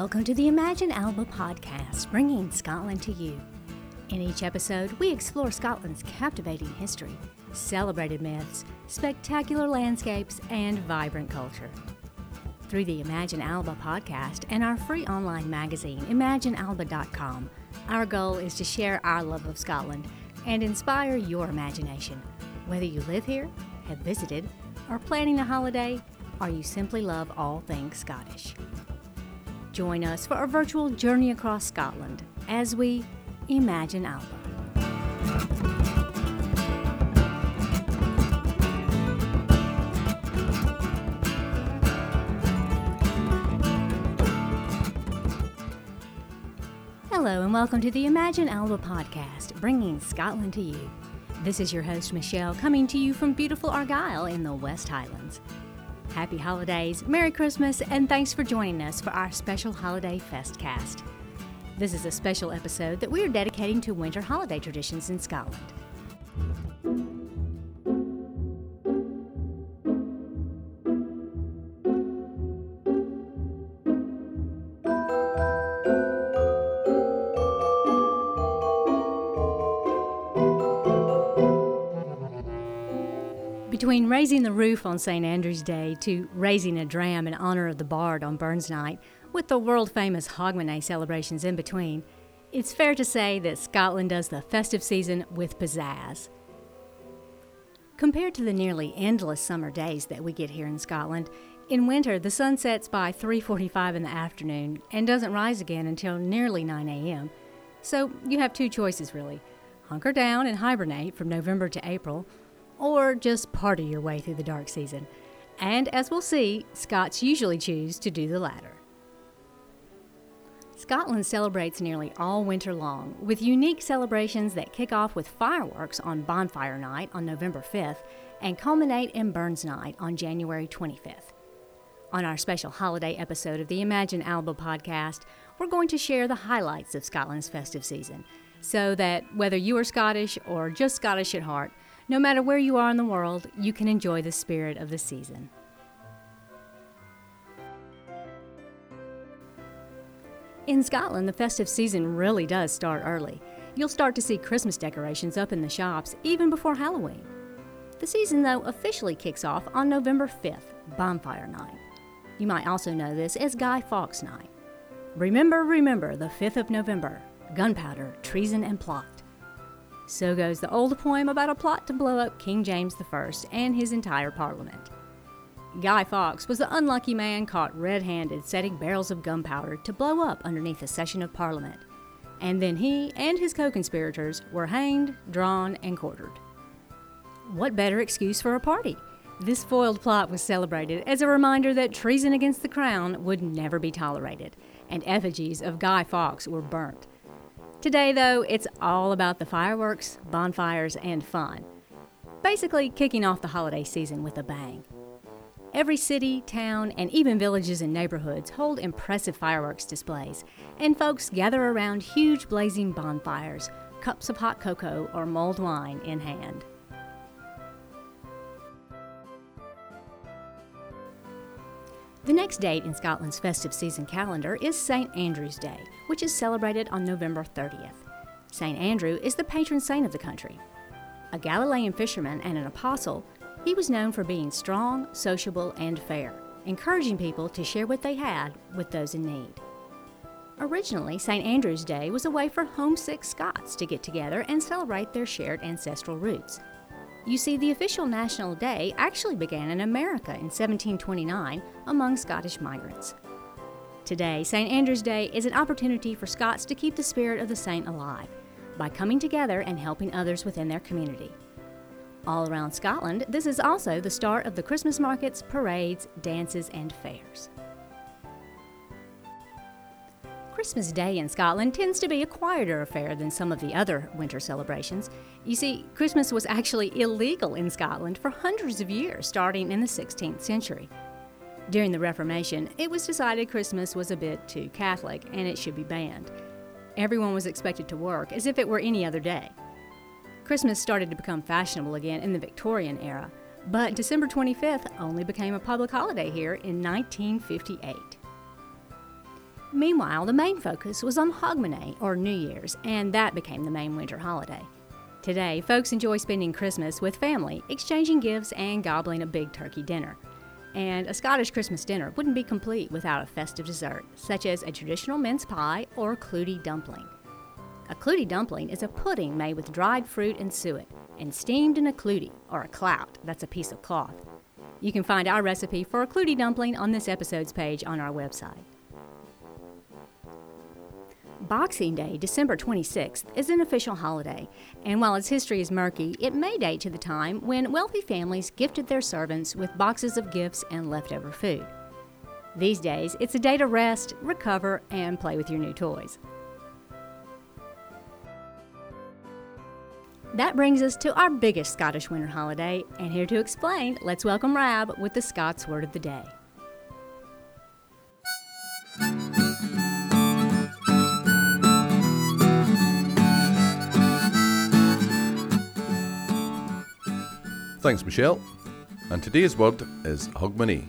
Welcome to the Imagine Alba podcast, bringing Scotland to you. In each episode, we explore Scotland's captivating history, celebrated myths, spectacular landscapes, and vibrant culture. Through the Imagine Alba podcast and our free online magazine, ImagineAlba.com, our goal is to share our love of Scotland and inspire your imagination. Whether you live here, have visited, are planning a holiday, or you simply love all things Scottish. Join us for a virtual journey across Scotland as we imagine Alba. Hello, and welcome to the Imagine Alba podcast, bringing Scotland to you. This is your host, Michelle, coming to you from beautiful Argyll in the West Highlands. Happy holidays, Merry Christmas, and thanks for joining us for our special Holiday Festcast. This is a special episode that we are dedicating to winter holiday traditions in Scotland. Between raising the roof on St. Andrew's Day to raising a dram in honor of the Bard on Burns Night, with the world famous Hogmanay celebrations in between, it's fair to say that Scotland does the festive season with pizzazz. Compared to the nearly endless summer days that we get here in Scotland, in winter the sun sets by 3:45 in the afternoon and doesn't rise again until nearly 9 a.m. So you have two choices really: hunker down and hibernate from November to April, or just party your way through the dark season. And as we'll see, Scots usually choose to do the latter. Scotland celebrates nearly all winter long, with unique celebrations that kick off with fireworks on Bonfire Night on November 5th and culminate in Burns Night on January 25th. On our special holiday episode of the Imagine Alba podcast, we're going to share the highlights of Scotland's festive season, so that whether you are Scottish or just Scottish at heart, no matter where you are in the world, you can enjoy the spirit of the season. In Scotland, the festive season really does start early. You'll start to see Christmas decorations up in the shops even before Halloween. The season, though, officially kicks off on November 5th, Bonfire Night. You might also know this as Guy Fawkes Night. Remember, remember the 5th of November gunpowder, treason, and plot. So goes the old poem about a plot to blow up King James I and his entire parliament. Guy Fawkes was the unlucky man caught red handed setting barrels of gunpowder to blow up underneath a session of Parliament. And then he and his co conspirators were hanged, drawn, and quartered. What better excuse for a party? This foiled plot was celebrated as a reminder that treason against the crown would never be tolerated, and effigies of Guy Fawkes were burnt. Today, though, it's all about the fireworks, bonfires, and fun. Basically, kicking off the holiday season with a bang. Every city, town, and even villages and neighborhoods hold impressive fireworks displays, and folks gather around huge blazing bonfires, cups of hot cocoa or mulled wine in hand. The next date in Scotland's festive season calendar is St. Andrew's Day, which is celebrated on November 30th. St. Andrew is the patron saint of the country. A Galilean fisherman and an apostle, he was known for being strong, sociable, and fair, encouraging people to share what they had with those in need. Originally, St. Andrew's Day was a way for homesick Scots to get together and celebrate their shared ancestral roots. You see, the official national day actually began in America in 1729 among Scottish migrants. Today, St. Andrew's Day is an opportunity for Scots to keep the spirit of the saint alive by coming together and helping others within their community. All around Scotland, this is also the start of the Christmas markets, parades, dances, and fairs. Christmas Day in Scotland tends to be a quieter affair than some of the other winter celebrations. You see, Christmas was actually illegal in Scotland for hundreds of years, starting in the 16th century. During the Reformation, it was decided Christmas was a bit too Catholic and it should be banned. Everyone was expected to work as if it were any other day. Christmas started to become fashionable again in the Victorian era, but December 25th only became a public holiday here in 1958. Meanwhile, the main focus was on Hogmanay, or New Year's, and that became the main winter holiday. Today, folks enjoy spending Christmas with family, exchanging gifts, and gobbling a big turkey dinner. And a Scottish Christmas dinner wouldn't be complete without a festive dessert, such as a traditional mince pie or clootie dumpling. A clootie dumpling is a pudding made with dried fruit and suet and steamed in a clootie, or a clout, that's a piece of cloth. You can find our recipe for a clootie dumpling on this episode's page on our website. Boxing Day, December 26th, is an official holiday, and while its history is murky, it may date to the time when wealthy families gifted their servants with boxes of gifts and leftover food. These days, it's a day to rest, recover, and play with your new toys. That brings us to our biggest Scottish winter holiday, and here to explain, let's welcome Rab with the Scots Word of the Day. Thanks, Michelle. And today's word is Hogmanay.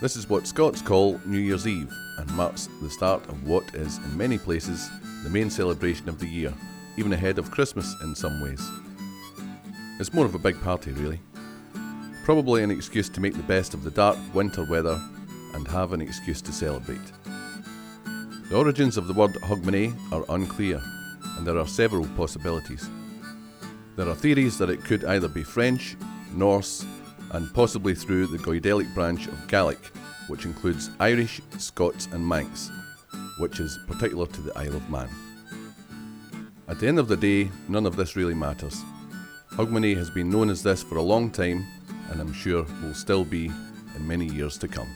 This is what Scots call New Year's Eve and marks the start of what is, in many places, the main celebration of the year, even ahead of Christmas in some ways. It's more of a big party, really. Probably an excuse to make the best of the dark winter weather and have an excuse to celebrate. The origins of the word Hogmanay are unclear, and there are several possibilities. There are theories that it could either be French, Norse, and possibly through the Goidelic branch of Gaelic, which includes Irish, Scots, and Manx, which is particular to the Isle of Man. At the end of the day, none of this really matters. Hogmanay has been known as this for a long time, and I'm sure will still be in many years to come.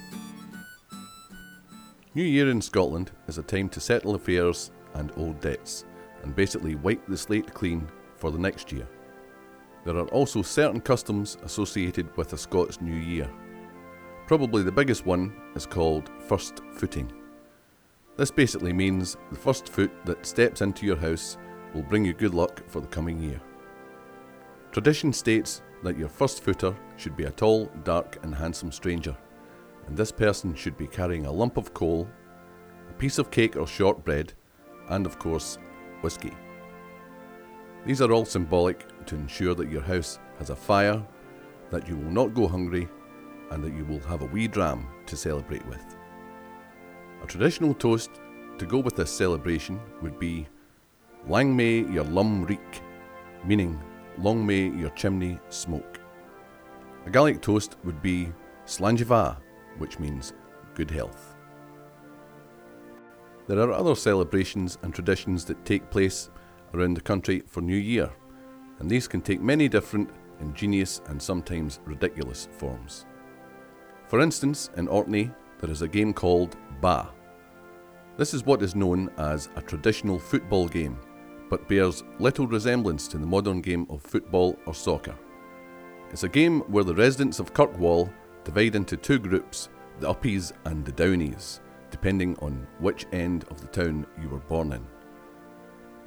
New Year in Scotland is a time to settle affairs and old debts, and basically wipe the slate clean for the next year. There are also certain customs associated with a Scots New Year. Probably the biggest one is called first footing. This basically means the first foot that steps into your house will bring you good luck for the coming year. Tradition states that your first footer should be a tall, dark, and handsome stranger, and this person should be carrying a lump of coal, a piece of cake or shortbread, and of course, whisky. These are all symbolic to ensure that your house has a fire, that you will not go hungry, and that you will have a wee dram to celebrate with. A traditional toast to go with this celebration would be Lang may your lum reek, meaning long may your chimney smoke. A Gaelic toast would be Slàinte mhath, which means good health. There are other celebrations and traditions that take place around the country for New Year, and these can take many different, ingenious, and sometimes ridiculous forms. For instance, in Orkney, there is a game called Ba. This is what is known as a traditional football game, but bears little resemblance to the modern game of football or soccer. It's a game where the residents of Kirkwall divide into two groups, the Uppies and the Downies, depending on which end of the town you were born in.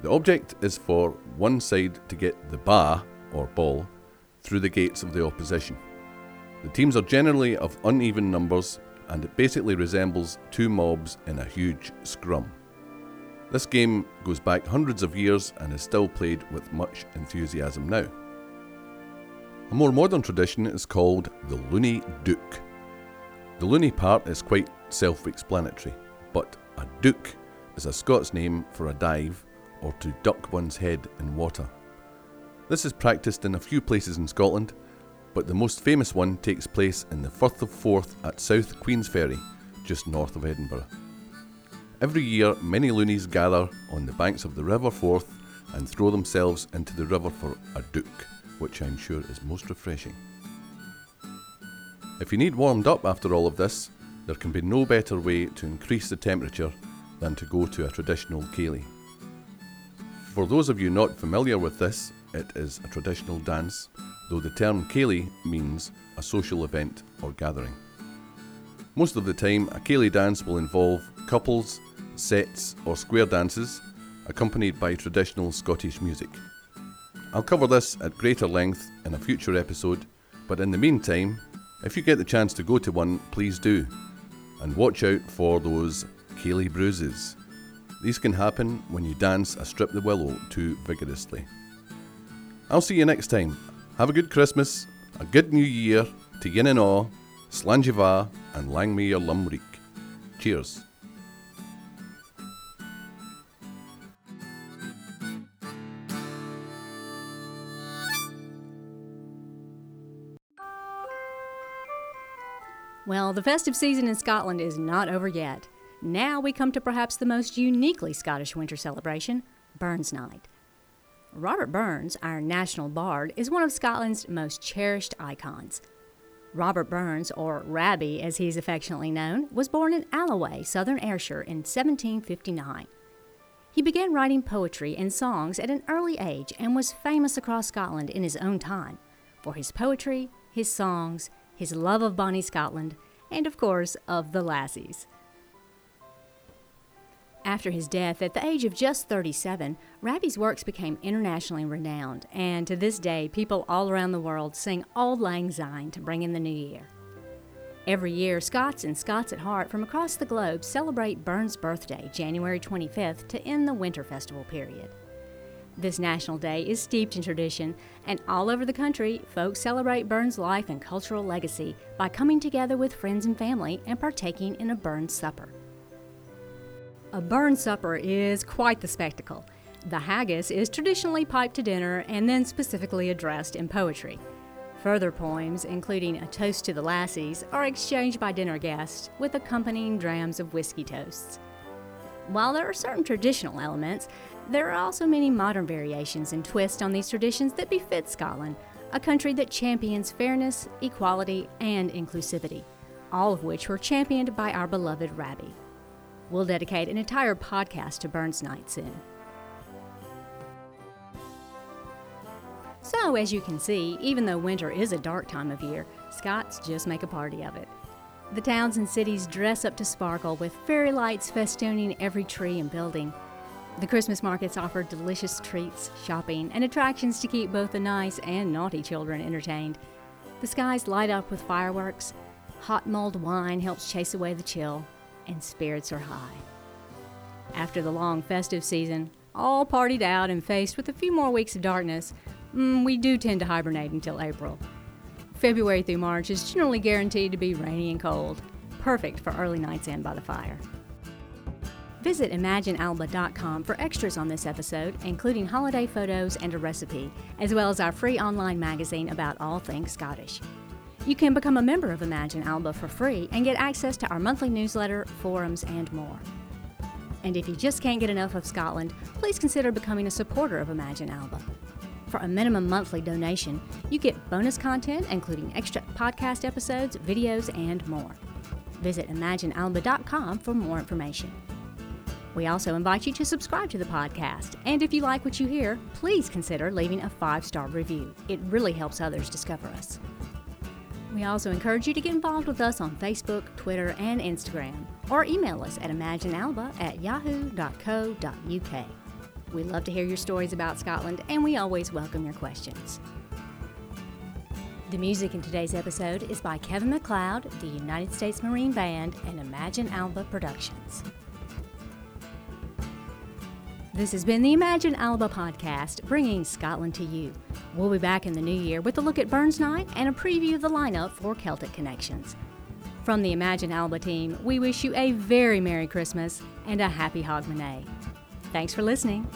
The object is for one side to get the ba, or ball, through the gates of the opposition. The teams are generally of uneven numbers, and it basically resembles two mobs in a huge scrum. This game goes back hundreds of years and is still played with much enthusiasm now. A more modern tradition is called the Loony Dook. The Loonie part is quite self explanatory, but a Dook is a Scots name for a dive or to duck one's head in water. This is practiced in a few places in Scotland, but the most famous one takes place in the Firth of Forth at South Queensferry, just north of Edinburgh. Every year, many loonies gather on the banks of the River Forth and throw themselves into the river for a dook, which I'm sure is most refreshing. If you need warmed up after all of this, there can be no better way to increase the temperature than to go to a traditional ceilidh. For those of you not familiar with this, it is a traditional dance, though the term ceilidh means a social event or gathering. Most of the time, a ceilidh dance will involve couples, sets, or square dances, accompanied by traditional Scottish music. I'll cover this at greater length in a future episode, but in the meantime, if you get the chance to go to one, please do, and watch out for those ceilidh bruises. These can happen when you dance a strip the willow too vigorously. I'll see you next time. Have a good Christmas, a good New Year, to yin and awe, slàinte mhath, and lang me your lum reek. Cheers. Well, the festive season in Scotland is not over yet. Now we come to perhaps the most uniquely Scottish winter celebration, Burns Night. Robert Burns, our national bard, is one of Scotland's most cherished icons. Robert Burns, or Rabbie as he's affectionately known, was born in Alloway, southern Ayrshire in 1759. He began writing poetry and songs at an early age and was famous across Scotland in his own time for his poetry, his songs, his love of bonnie Scotland, and of course, of the lassies. After his death at the age of just 37, Rabbie's works became internationally renowned, and to this day, people all around the world sing Auld Lang Syne to bring in the new year. Every year, Scots and Scots at heart from across the globe celebrate Burns' birthday, January 25th, to end the winter festival period. This national day is steeped in tradition, and all over the country, folks celebrate Burns' life and cultural legacy by coming together with friends and family and partaking in a Burns supper. A Burns supper is quite the spectacle. The haggis is traditionally piped to dinner and then specifically addressed in poetry. Further poems, including A Toast to the Lassies, are exchanged by dinner guests with accompanying drams of whiskey toasts. While there are certain traditional elements, there are also many modern variations and twists on these traditions that befit Scotland, a country that champions fairness, equality, and inclusivity, all of which were championed by our beloved Rabbie. We'll dedicate an entire podcast to Burns Night soon. So, as you can see, even though winter is a dark time of year, Scots just make a party of it. The towns and cities dress up to sparkle with fairy lights festooning every tree and building. The Christmas markets offer delicious treats, shopping, and attractions to keep both the nice and naughty children entertained. The skies light up with fireworks, hot mulled wine helps chase away the chill, and spirits are high. After the long festive season, all partied out and faced with a few more weeks of darkness, mm, we do tend to hibernate until April. February through March is generally guaranteed to be rainy and cold, perfect for early nights in by the fire. Visit ImagineAlba.com for extras on this episode, including holiday photos and a recipe, as well as our free online magazine about all things Scottish. You can become a member of Imagine Alba for free and get access to our monthly newsletter, forums, and more. And if you just can't get enough of Scotland, please consider becoming a supporter of Imagine Alba. For a minimum monthly donation, you get bonus content, including extra podcast episodes, videos, and more. Visit ImagineAlba.com for more information. We also invite you to subscribe to the podcast, and if you like what you hear, please consider leaving a five star review. It really helps others discover us. We also encourage you to get involved with us on Facebook, Twitter, and Instagram, or email us at imaginealba at yahoo.co.uk. We love to hear your stories about Scotland, and we always welcome your questions. The music in today's episode is by Kevin MacLeod, the United States Marine Band, and Imagine Alba Productions. This has been the Imagine Alba podcast, bringing Scotland to you. We'll be back in the new year with a look at Burns Night and a preview of the lineup for Celtic Connections. From the Imagine Alba team, we wish you a very Merry Christmas and a Happy Hogmanay. Thanks for listening.